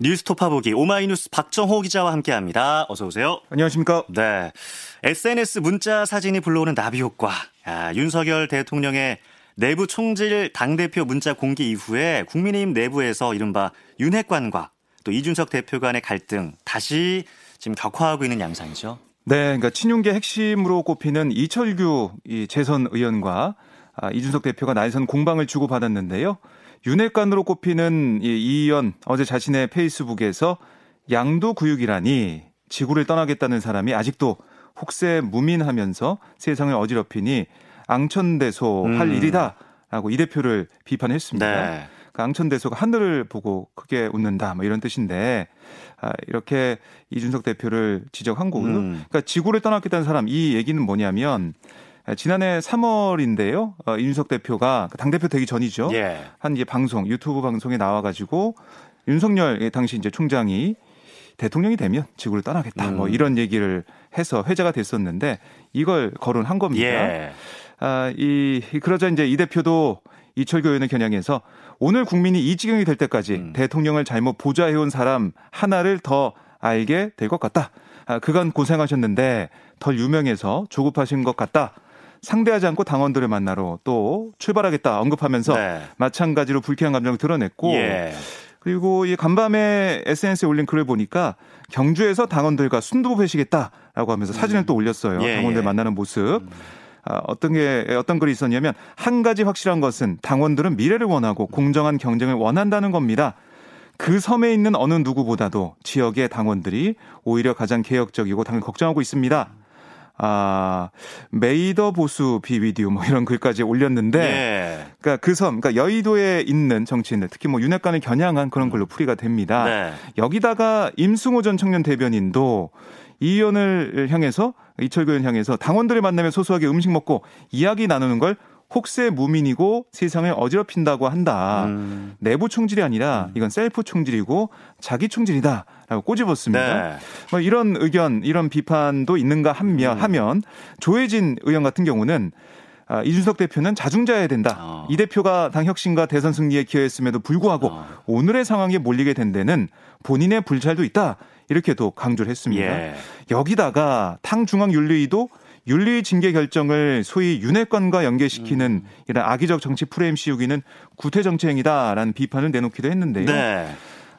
뉴스토파 보기 오마이뉴스 박정호 기자와 함께합니다. 어서 오세요. 안녕하십니까? 네. SNS 문자 사진이 불러오는 나비 효과. 야, 윤석열 대통령의 내부 총질 당대표 문자 공개 이후에 국민의힘 내부에서 이른바 윤핵관과 또 이준석 대표 간의 갈등 다시 지금 격화하고 있는 양상이죠. 네, 그러니까 친윤계 핵심으로 꼽히는 이철규 이 재선 의원과 아, 이준석 대표가 날선 공방을 주고받았는데요. 윤핵관으로 꼽히는 이, 이 의원 어제 자신의 페이스북에서 양도구육이라니 지구를 떠나겠다는 사람이 아직도 혹세 무민하면서 세상을 어지럽히니 앙천대소 음. 할 일이다라고 이 대표를 비판했습니다. 네. 그 앙천대소가 하늘을 보고 크게 웃는다 뭐 이런 뜻인데 아, 이렇게 이준석 대표를 지적한 거고요. 음. 그러니까 지구를 떠나겠다는 사람 이 얘기는 뭐냐면 지난해 3월인데요. 어, 이준석 대표가 그 당대표 되기 전이죠. 예. 한 이제 방송, 유튜브 방송에 나와가지고 윤석열 당시 이제 총장이 대통령이 되면 지구를 떠나겠다. 뭐 음. 뭐 이런 얘기를 해서 회자가 됐었는데 이걸 거론한 겁니다. 예. 아, 이, 그러자 이제 이 대표도 이철교 의원을 겨냥해서 오늘 국민이 이 지경이 될 때까지 음. 대통령을 잘못 보좌해온 사람 하나를 더 알게 될 것 같다. 아, 그간 고생하셨는데 덜 유명해서 조급하신 것 같다. 상대하지 않고 당원들을 만나러 또 출발하겠다 언급하면서 네. 마찬가지로 불쾌한 감정을 드러냈고 예. 그리고 이 간밤에 SNS에 올린 글을 보니까 경주에서 당원들과 순두부 회식했다라고 하면서 사진을 음. 또 올렸어요. 예. 당원들 예. 만나는 모습. 음. 아, 어떤 게 어떤 글이 있었냐면 한 가지 확실한 것은 당원들은 미래를 원하고 공정한 경쟁을 원한다는 겁니다. 그 섬에 있는 어느 누구보다도 지역의 당원들이 오히려 가장 개혁적이고 당연히 걱정하고 있습니다. 아, May the 보수 be with you 뭐 이런 글까지 올렸는데 예. 그러니까 그 섬, 그러니까 여의도에 있는 정치인들 특히 뭐 윤핵관을 겨냥한 그런 글로 풀이가 됩니다. 네. 여기다가 임승호 전 청년 대변인도 이 의원을 향해서 이철규 의원 향해서 당원들을 만나며 소소하게 음식 먹고 이야기 나누는 걸 혹세무민이고 세상을 어지럽힌다고 한다. 음. 내부 총질이 아니라 음. 이건 셀프 총질이고 자기 총질이다라고 꼬집었습니다. 네. 뭐 이런 의견, 이런 비판도 있는가 하면, 음. 하면 조혜진 의원 같은 경우는 아, 이준석 대표는 자중자해야 된다. 어. 이 대표가 당 혁신과 대선 승리에 기여했음에도 불구하고 어. 오늘의 상황에 몰리게 된 데는 본인의 불찰도 있다. 이렇게 도 강조를 했습니다. 예. 여기다가 탕중앙윤리위도 윤리 징계 결정을 소위 윤핵관과 연계시키는 음. 이런 악의적 정치 프레임 씌우기는 구태 정치 행위다라는 비판을 내놓기도 했는데요. 네.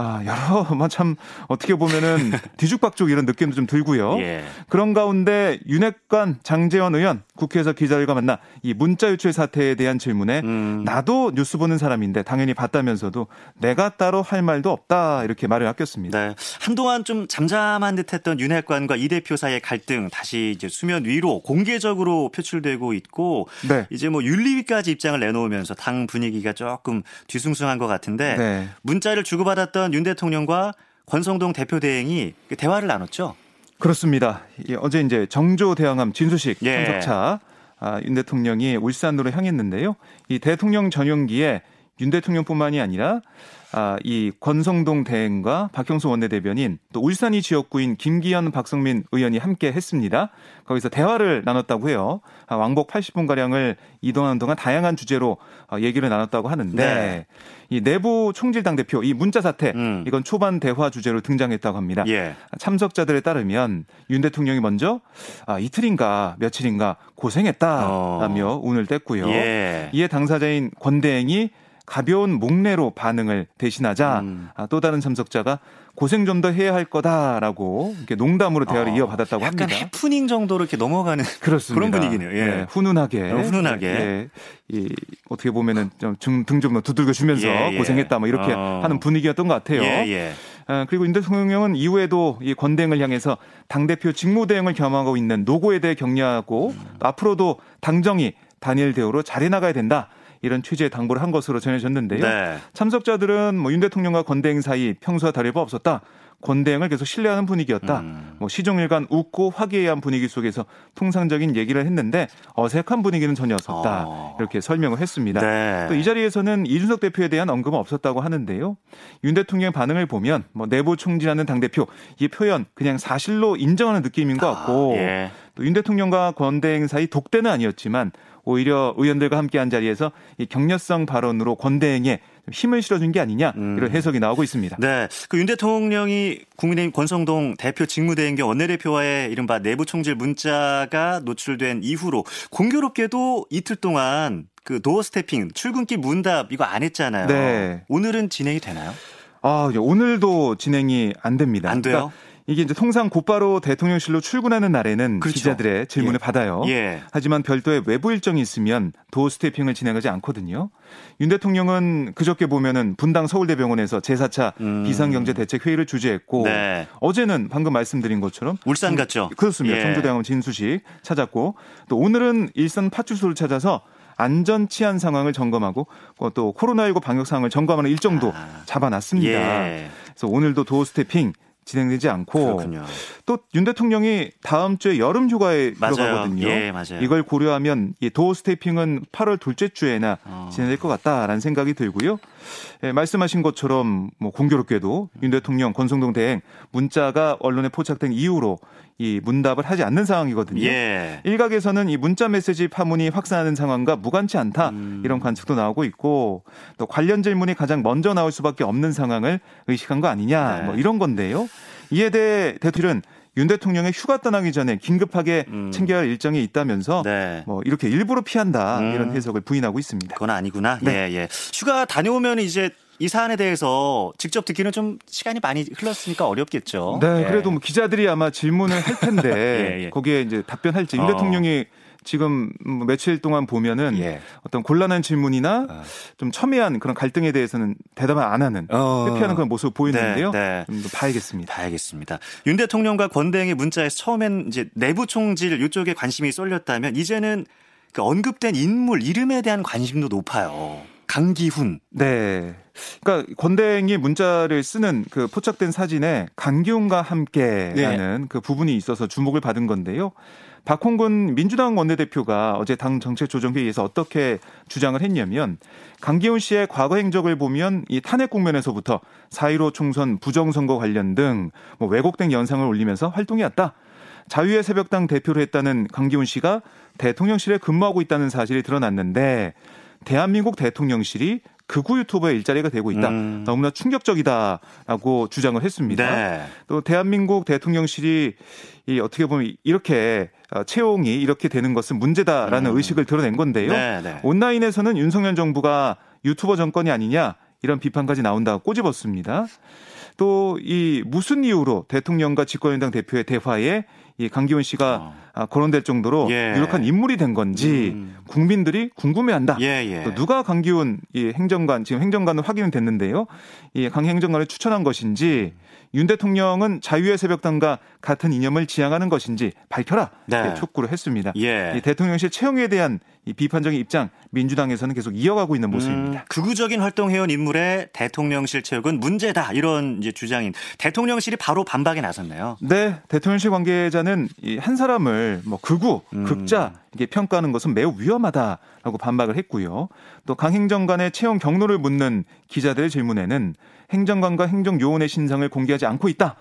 아, 여러, 뭐 참, 어떻게 보면은 뒤죽박죽 이런 느낌도 좀 들고요. 예. 그런 가운데 윤핵관 장재원 의원 국회에서 기자들과 만나 이 문자 유출 사태에 대한 질문에 음. 나도 뉴스 보는 사람인데 당연히 봤다면서도 내가 따로 할 말도 없다 이렇게 말을 아꼈습니다. 네. 한동안 좀 잠잠한 듯 했던 윤핵관과 이 대표 사이의 갈등 다시 이제 수면 위로 공개적으로 표출되고 있고 네. 이제 뭐 윤리위까지 입장을 내놓으면서 당 분위기가 조금 뒤숭숭한 것 같은데 네. 문자를 주고받았던 윤 대통령과 권성동 대표 대행이 대화를 나눴죠. 그렇습니다. 어제 이제 정조 대왕암 진수식 예. 참석차 아, 윤 대통령이 울산으로 향했는데요. 이 대통령 전용기에 윤 대통령뿐만이 아니라 아, 이 권성동 대행과 박형수 원내대변인 또 울산이 지역구인 김기현 박성민 의원이 함께 했습니다. 거기서 대화를 나눴다고 해요. 아, 왕복 80분 가량을 이동하는 동안 다양한 주제로 어, 얘기를 나눴다고 하는데 네. 이 내부 총질 당 대표 이 문자 사태 음. 이건 초반 대화 주제로 등장했다고 합니다. 예. 참석자들에 따르면 윤 대통령이 먼저 아, 이틀인가 며칠인가 고생했다라며 어. 운을 뗐고요. 예. 이에 당사자인 권대행이 가벼운 목례로 반응을 대신하자 음. 아, 또 다른 참석자가 고생 좀 더 해야 할 거다라고 이렇게 농담으로 대화를 어, 이어받았다고 약간 합니다. 해프닝 정도로 이렇게 넘어가는 그렇습니다. 그런 분위기네요. 예. 네, 훈훈하게. 어, 훈훈하게. 예, 이, 어떻게 보면은 등좀 두들겨 주면서 예, 예. 고생했다 뭐 이렇게 어. 하는 분위기였던 것 같아요. 예, 예. 아, 그리고 윤 대통령은 이후에도 이 권대행을 향해서 당대표 직무대행을 겸하고 있는 노고에 대해 격려하고 음. 앞으로도 당정이 단일 대우로 잘해 나가야 된다. 이런 취지의 당부를 한 것으로 전해졌는데요. 네. 참석자들은 뭐 윤 대통령과 권대행 사이 평소와 다를 바 없었다. 권대행을 계속 신뢰하는 분위기였다. 음. 뭐 시종일관 웃고 화기애애한 분위기 속에서 통상적인 얘기를 했는데 어색한 분위기는 전혀 없었다. 어. 이렇게 설명을 했습니다. 네. 또이 자리에서는 이준석 대표에 대한 언급은 없었다고 하는데요. 윤 대통령의 반응을 보면 뭐 내부 총질하는 당 대표 이 표현 그냥 사실로 인정하는 느낌인 것 같고 아, 예. 또 윤 대통령과 권대행 사이 독대는 아니었지만 오히려 의원들과 함께한 자리에서 이 격려성 발언으로 권대행에 힘을 실어준 게 아니냐 음. 이런 해석이 나오고 있습니다. 네, 그 윤 대통령이 국민의힘 권성동 대표 직무대행계 원내대표와의 이른바 내부 총질 문자가 노출된 이후로 공교롭게도 이틀 동안 그 도어 스태핑 출근길 문답 이거 안 했잖아요. 네. 오늘은 진행이 되나요? 아, 오늘도 진행이 안 됩니다. 안 돼요? 그러니까 이게 이제 통상 곧바로 대통령실로 출근하는 날에는 그렇죠. 기자들의 질문을 예. 받아요. 예. 하지만 별도의 외부 일정이 있으면 도어 스태핑을 진행하지 않거든요. 윤 대통령은 그저께 보면은 분당 서울대병원에서 제4차 음. 비상경제대책회의를 주재했고 네. 어제는 방금 말씀드린 것처럼 울산 갔죠. 그렇습니다. 예. 청주대왕 진수식 찾았고 또 오늘은 일산 파출소를 찾아서 안전 치안 상황을 점검하고 또 코로나19 방역 상황을 점검하는 일정도 아. 잡아놨습니다. 예. 그래서 오늘도 도어 스태핑 진행되지 않고 또 윤 대통령이 다음 주에 여름 휴가에 맞아요. 들어가거든요. 예, 맞아요. 이걸 고려하면 이 도어 스태핑은 8월 둘째 주에나 어. 진행될 것 같다라는 생각이 들고요. 예, 말씀하신 것처럼 뭐 공교롭게도 윤 대통령 권성동 대행 문자가 언론에 포착된 이후로 이 문답을 하지 않는 상황이거든요. 예. 일각에서는 이 문자 메시지 파문이 확산하는 상황과 무관치 않다 음. 이런 관측도 나오고 있고 또 관련 질문이 가장 먼저 나올 수밖에 없는 상황을 의식한 거 아니냐 네. 뭐 이런 건데요. 이에 대해 대통령은 윤 대통령의 휴가 떠나기 전에 긴급하게 음. 챙겨야 할 일정이 있다면서 네. 뭐 이렇게 일부러 피한다 음. 이런 해석을 부인하고 있습니다. 그건 아니구나. 네. 예, 예. 휴가 다녀오면 이제 이 사안에 대해서 직접 듣기는 좀 시간이 많이 흘렀으니까 어렵겠죠. 네, 예. 그래도 뭐 기자들이 아마 질문을 할 텐데 예, 예. 거기에 이제 답변할지 윤 어. 대통령이 지금 뭐 며칠 동안 보면은 예. 어떤 곤란한 질문이나 어. 좀 첨예한 그런 갈등에 대해서는 대답을 안 하는 어. 회피하는 그런 모습을 보이는데요. 네, 네. 좀 봐야겠습니다. 봐야겠습니다. 윤 대통령과 권대행의 문자에서 처음엔 이제 내부 총질 이쪽에 관심이 쏠렸다면 이제는 그 언급된 인물 이름에 대한 관심도 높아요. 강기훈. 네. 그러니까 권대행이 문자를 쓰는 그 포착된 사진에 강기훈과 함께라는 네. 그 부분이 있어서 주목을 받은 건데요. 박홍근 민주당 원내대표가 어제 당 정책조정회의에서 어떻게 주장을 했냐면 강기훈 씨의 과거 행적을 보면 이 탄핵 국면에서부터 4.15 총선 부정선거 관련 등 뭐 왜곡된 연상을 올리면서 활동해왔다. 자유의 새벽당 대표를 했다는 강기훈 씨가 대통령실에 근무하고 있다는 사실이 드러났는데 대한민국 대통령실이 극우 유튜버의 일자리가 되고 있다. 음. 너무나 충격적이다라고 주장을 했습니다. 네. 또 대한민국 대통령실이 이 어떻게 보면 이렇게 어, 채용이 이렇게 되는 것은 문제다라는 음. 의식을 드러낸 건데요. 네, 네. 온라인에서는 윤석열 정부가 유튜버 정권이 아니냐 이런 비판까지 나온다고 꼬집었습니다. 또 이 무슨 이유로 대통령과 집권여당 대표의 대화에 이 강기훈 씨가 어. 거론될 정도로 예. 유력한 인물이 된 건지 음. 국민들이 궁금해한다. 예, 예. 또 누가 강기훈 이 행정관 지금 행정관은 확인은 됐는데요. 이 강 행정관을 추천한 것인지 윤 대통령은 자유의 새벽당과 같은 이념을 지향하는 것인지 밝혀라 네. 촉구를 했습니다. 예. 이 대통령실 채용에 대한 이 비판적인 입장 민주당에서는 계속 이어가고 있는 모습입니다. 음, 극우적인 활동해온 인물의 대통령실 채용은 문제다 이런 이제 주장인 대통령실이 바로 반박에 나섰네요. 네, 대통령실 관계자는 이한 사람을 뭐 극우, 음. 극자 이게 평가하는 것은 매우 위험하다라고 반박을 했고요. 또 강 행정관의 채용 경로를 묻는 기자들의 질문에는 행정관과 행정요원의 신상을 공개하지 않고 있다.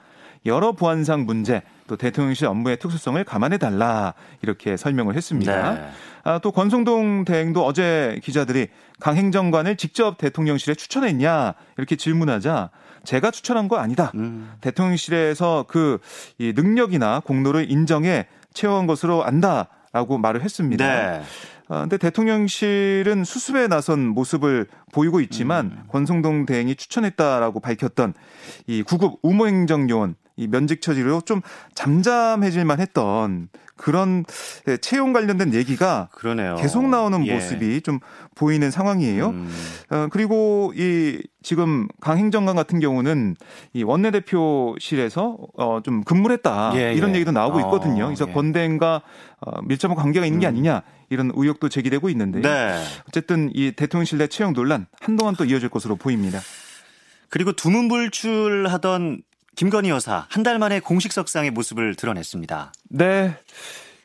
여러 보안상 문제 또 대통령실 업무의 특수성을 감안해 달라 이렇게 설명을 했습니다. 네. 아, 또 권성동 대행도 어제 기자들이 강 행정관을 직접 대통령실에 추천했냐 이렇게 질문하자 제가 추천한 거 아니다. 음. 대통령실에서 그 이 능력이나 공로를 인정해 채용한 것으로 안다라고 말을 했습니다. 네. 아, 근데 대통령실은 수습에 나선 모습을 보이고 있지만 음. 권성동 대행이 추천했다라고 밝혔던 이 구급 우모행정요원 이 면직 처지로 좀 잠잠해질만 했던 그런 예, 채용 관련된 얘기가 그러네요. 계속 나오는 예. 모습이 좀 보이는 상황이에요. 음. 어, 그리고 이 지금 강 행정관 같은 경우는 이 원내대표실에서 어, 좀 근무를 했다 예, 이런 예. 얘기도 나오고 어, 있거든요. 그래서 예. 권대행과 어, 밀접한 관계가 있는 게 음. 아니냐 이런 의혹도 제기되고 있는데 네. 어쨌든 이 대통령실 내 채용 논란 한동안 또 이어질 것으로 보입니다. 그리고 두문불출하던 김건희 여사 한 달 만에 공식 석상의 모습을 드러냈습니다. 네.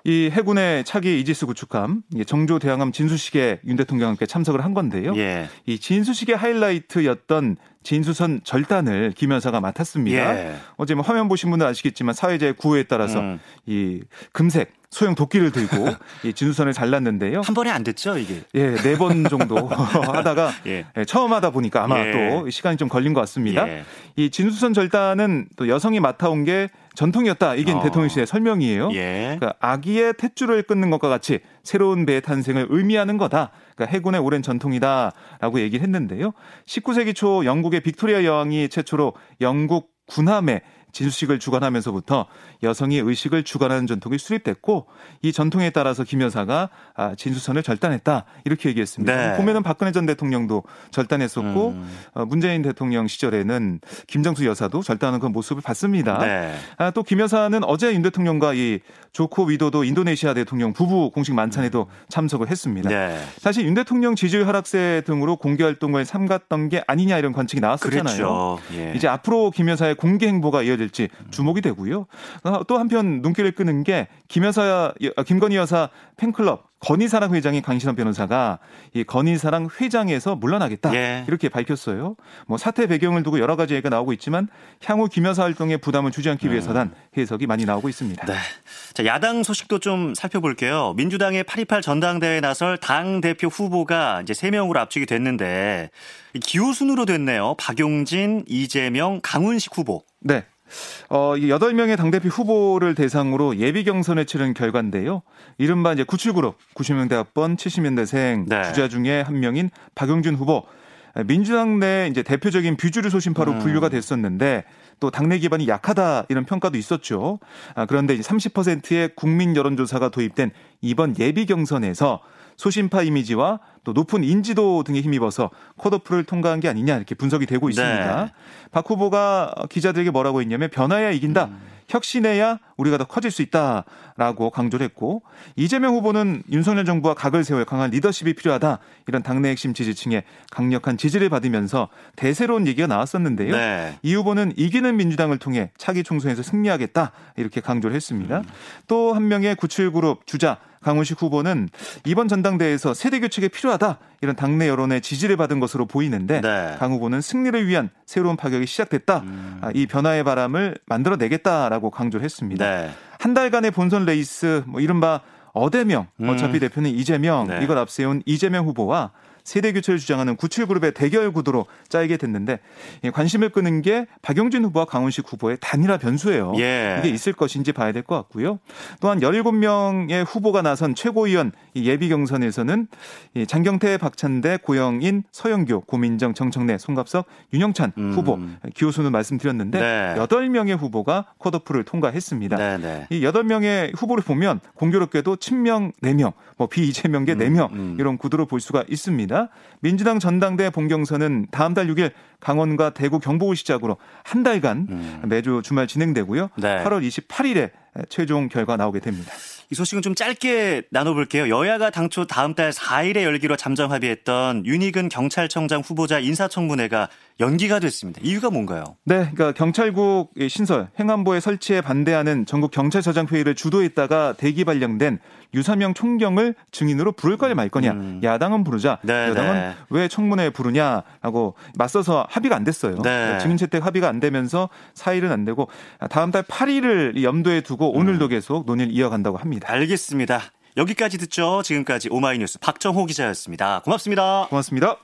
이 해군의 차기 이지스 구축함 정조 대항함 진수식에 윤 대통령과 함께 참석을 한 건데요. 예. 이 진수식의 하이라이트였던 진수선 절단을 김 여사가 맡았습니다. 예. 어제 뭐 화면 보신 분들 아시겠지만 사회자의 구호에 따라서 음. 이 금색 소형 도끼를 들고 이 진수선을 잘랐는데요. 한 번에 안 됐죠, 이게? 예, 네 번 정도 하다가 예. 예. 처음 하다 보니까 아마 예. 또 시간이 좀 걸린 것 같습니다. 예. 이 진수선 절단은 또 여성이 맡아온 게 전통이었다. 이게 어. 대통령실의 설명이에요. 예. 그러니까 아기의 탯줄을 끊는 것과 같이 새로운 배의 탄생을 의미하는 거다. 그러니까 해군의 오랜 전통이다라고 얘기를 했는데요. 19세기 초 영국의 빅토리아 여왕이 최초로 영국 군함에 진수식을 주관하면서부터 여성이 의식을 주관하는 전통이 수립됐고 이 전통에 따라서 김 여사가 아, 진수선을 절단했다 이렇게 얘기했습니다. 네. 보면은 박근혜 전 대통령도 절단했었고 음. 어, 문재인 대통령 시절에는 김정수 여사도 절단하는 그 모습을 봤습니다. 네. 아, 또 김 여사는 어제 윤 대통령과 이 조코 위도도 인도네시아 대통령 부부 공식 만찬에도 음. 참석을 했습니다. 네. 사실 윤 대통령 지지율 하락세 등으로 공개 활동을 삼갔던 게 아니냐 이런 관측이 나왔었잖아요. 예. 이제 앞으로 김 여사의 공개 행보가 이어질 될지 주목이 되고요. 어, 또 한편 눈길을 끄는 게 김여사 어, 김건희 여사 팬클럽 건희사랑 회장이 강신원 변호사가 이 건희사랑 회장에서 물러나겠다 예. 이렇게 밝혔어요. 뭐 사태 배경을 두고 여러 가지 얘기가 나오고 있지만 향후 김여사 활동에 부담을 주지 않기 위해서란 음. 해석이 많이 나오고 있습니다. 네. 자 야당 소식도 좀 살펴볼게요. 민주당의 8.28 전당대회에 나설 당 대표 후보가 이제 3명으로 압축이 됐는데 기호순으로 됐네요. 박용진, 이재명, 강훈식 후보. 네. 어, 이 8명의 당대표 후보를 대상으로 예비 경선에 치른 결과인데요. 이른바 이제 97그룹, 90년대 학번, 70년대생 네. 주자 중에 한 명인 박용진 후보. 민주당 내 이제 대표적인 비주류 소신파로 음. 분류가 됐었는데 또 당내 기반이 약하다 이런 평가도 있었죠. 아, 그런데 이제 30%의 국민 여론조사가 도입된 이번 예비 경선에서 소신파 이미지와 또 높은 인지도 등에 힘입어서 컷오프를 통과한 게 아니냐 이렇게 분석이 되고 있습니다. 네. 박 후보가 기자들에게 뭐라고 했냐면 변화해야 이긴다. 음. 혁신해야 우리가 더 커질 수 있다라고 강조를 했고 이재명 후보는 윤석열 정부와 각을 세울 강한 리더십이 필요하다 이런 당내 핵심 지지층의 강력한 지지를 받으면서 대세로운 얘기가 나왔었는데요. 네. 이 후보는 이기는 민주당을 통해 차기 총선에서 승리하겠다 이렇게 강조를 했습니다. 음. 또한 명의 97그룹 주자 강훈식 후보는 이번 전당대회에서 세대 교체가 필요하다 이런 당내 여론의 지지를 받은 것으로 보이는데 네. 강 후보는 승리를 위한 새로운 파격이 시작됐다. 음. 아, 이 변화의 바람을 만들어내겠다라고 강조를 했습니다. 네. 한 달간의 본선 레이스 뭐 이른바 어대명 음. 어차피 대표는 이재명 네. 이걸 앞세운 이재명 후보와 세대 교체를 주장하는 97그룹의 대결 구도로 짜이게 됐는데 관심을 끄는 게 박용진 후보와 강훈식 후보의 단일화 변수예요. 예. 이게 있을 것인지 봐야 될 것 같고요. 또한 17명의 후보가 나선 최고위원 예비 경선에서는 장경태, 박찬대, 고영인, 서영교, 고민정, 정청래, 송갑석, 윤영찬 음. 후보 기호수는 말씀드렸는데 네. 8명의 후보가 컷오프를 통과했습니다. 네, 네. 이 8명의 후보를 보면 공교롭게도 친명 4명, 뭐 비이재명계 4명 음, 음. 이런 구도로 볼 수가 있습니다. 있습니다. 민주당 전당대 본경선은 다음 달 6일 강원과 대구 경북을 시작으로 한 달간 음. 매주 주말 진행되고요. 네. 8월 28일에 최종 결과 나오게 됩니다. 이 소식은 좀 짧게 나눠볼게요. 여야가 당초 다음 달 4일에 열기로 잠정 합의했던 윤희근 경찰청장 후보자 인사청문회가 연기가 됐습니다. 이유가 뭔가요? 네, 그러니까 경찰국 신설 행안부에 설치에 반대하는 전국 경찰서장 회의를 주도했다가 대기 발령된 유사명 총경을 증인으로 부를 거냐 말 거냐. 음. 야당은 부르자 네, 여당은 네. 왜 청문회에 부르냐라고 맞서서 합의가 안 됐어요. 네. 그러니까 증인 채택 합의가 안 되면서 4일은 안 되고 다음 달 8일을 염두에 두고 오늘도 음. 계속 논의를 이어간다고 합니다. 알겠습니다. 여기까지 듣죠. 지금까지 오마이뉴스 박정호 기자였습니다. 고맙습니다. 고맙습니다.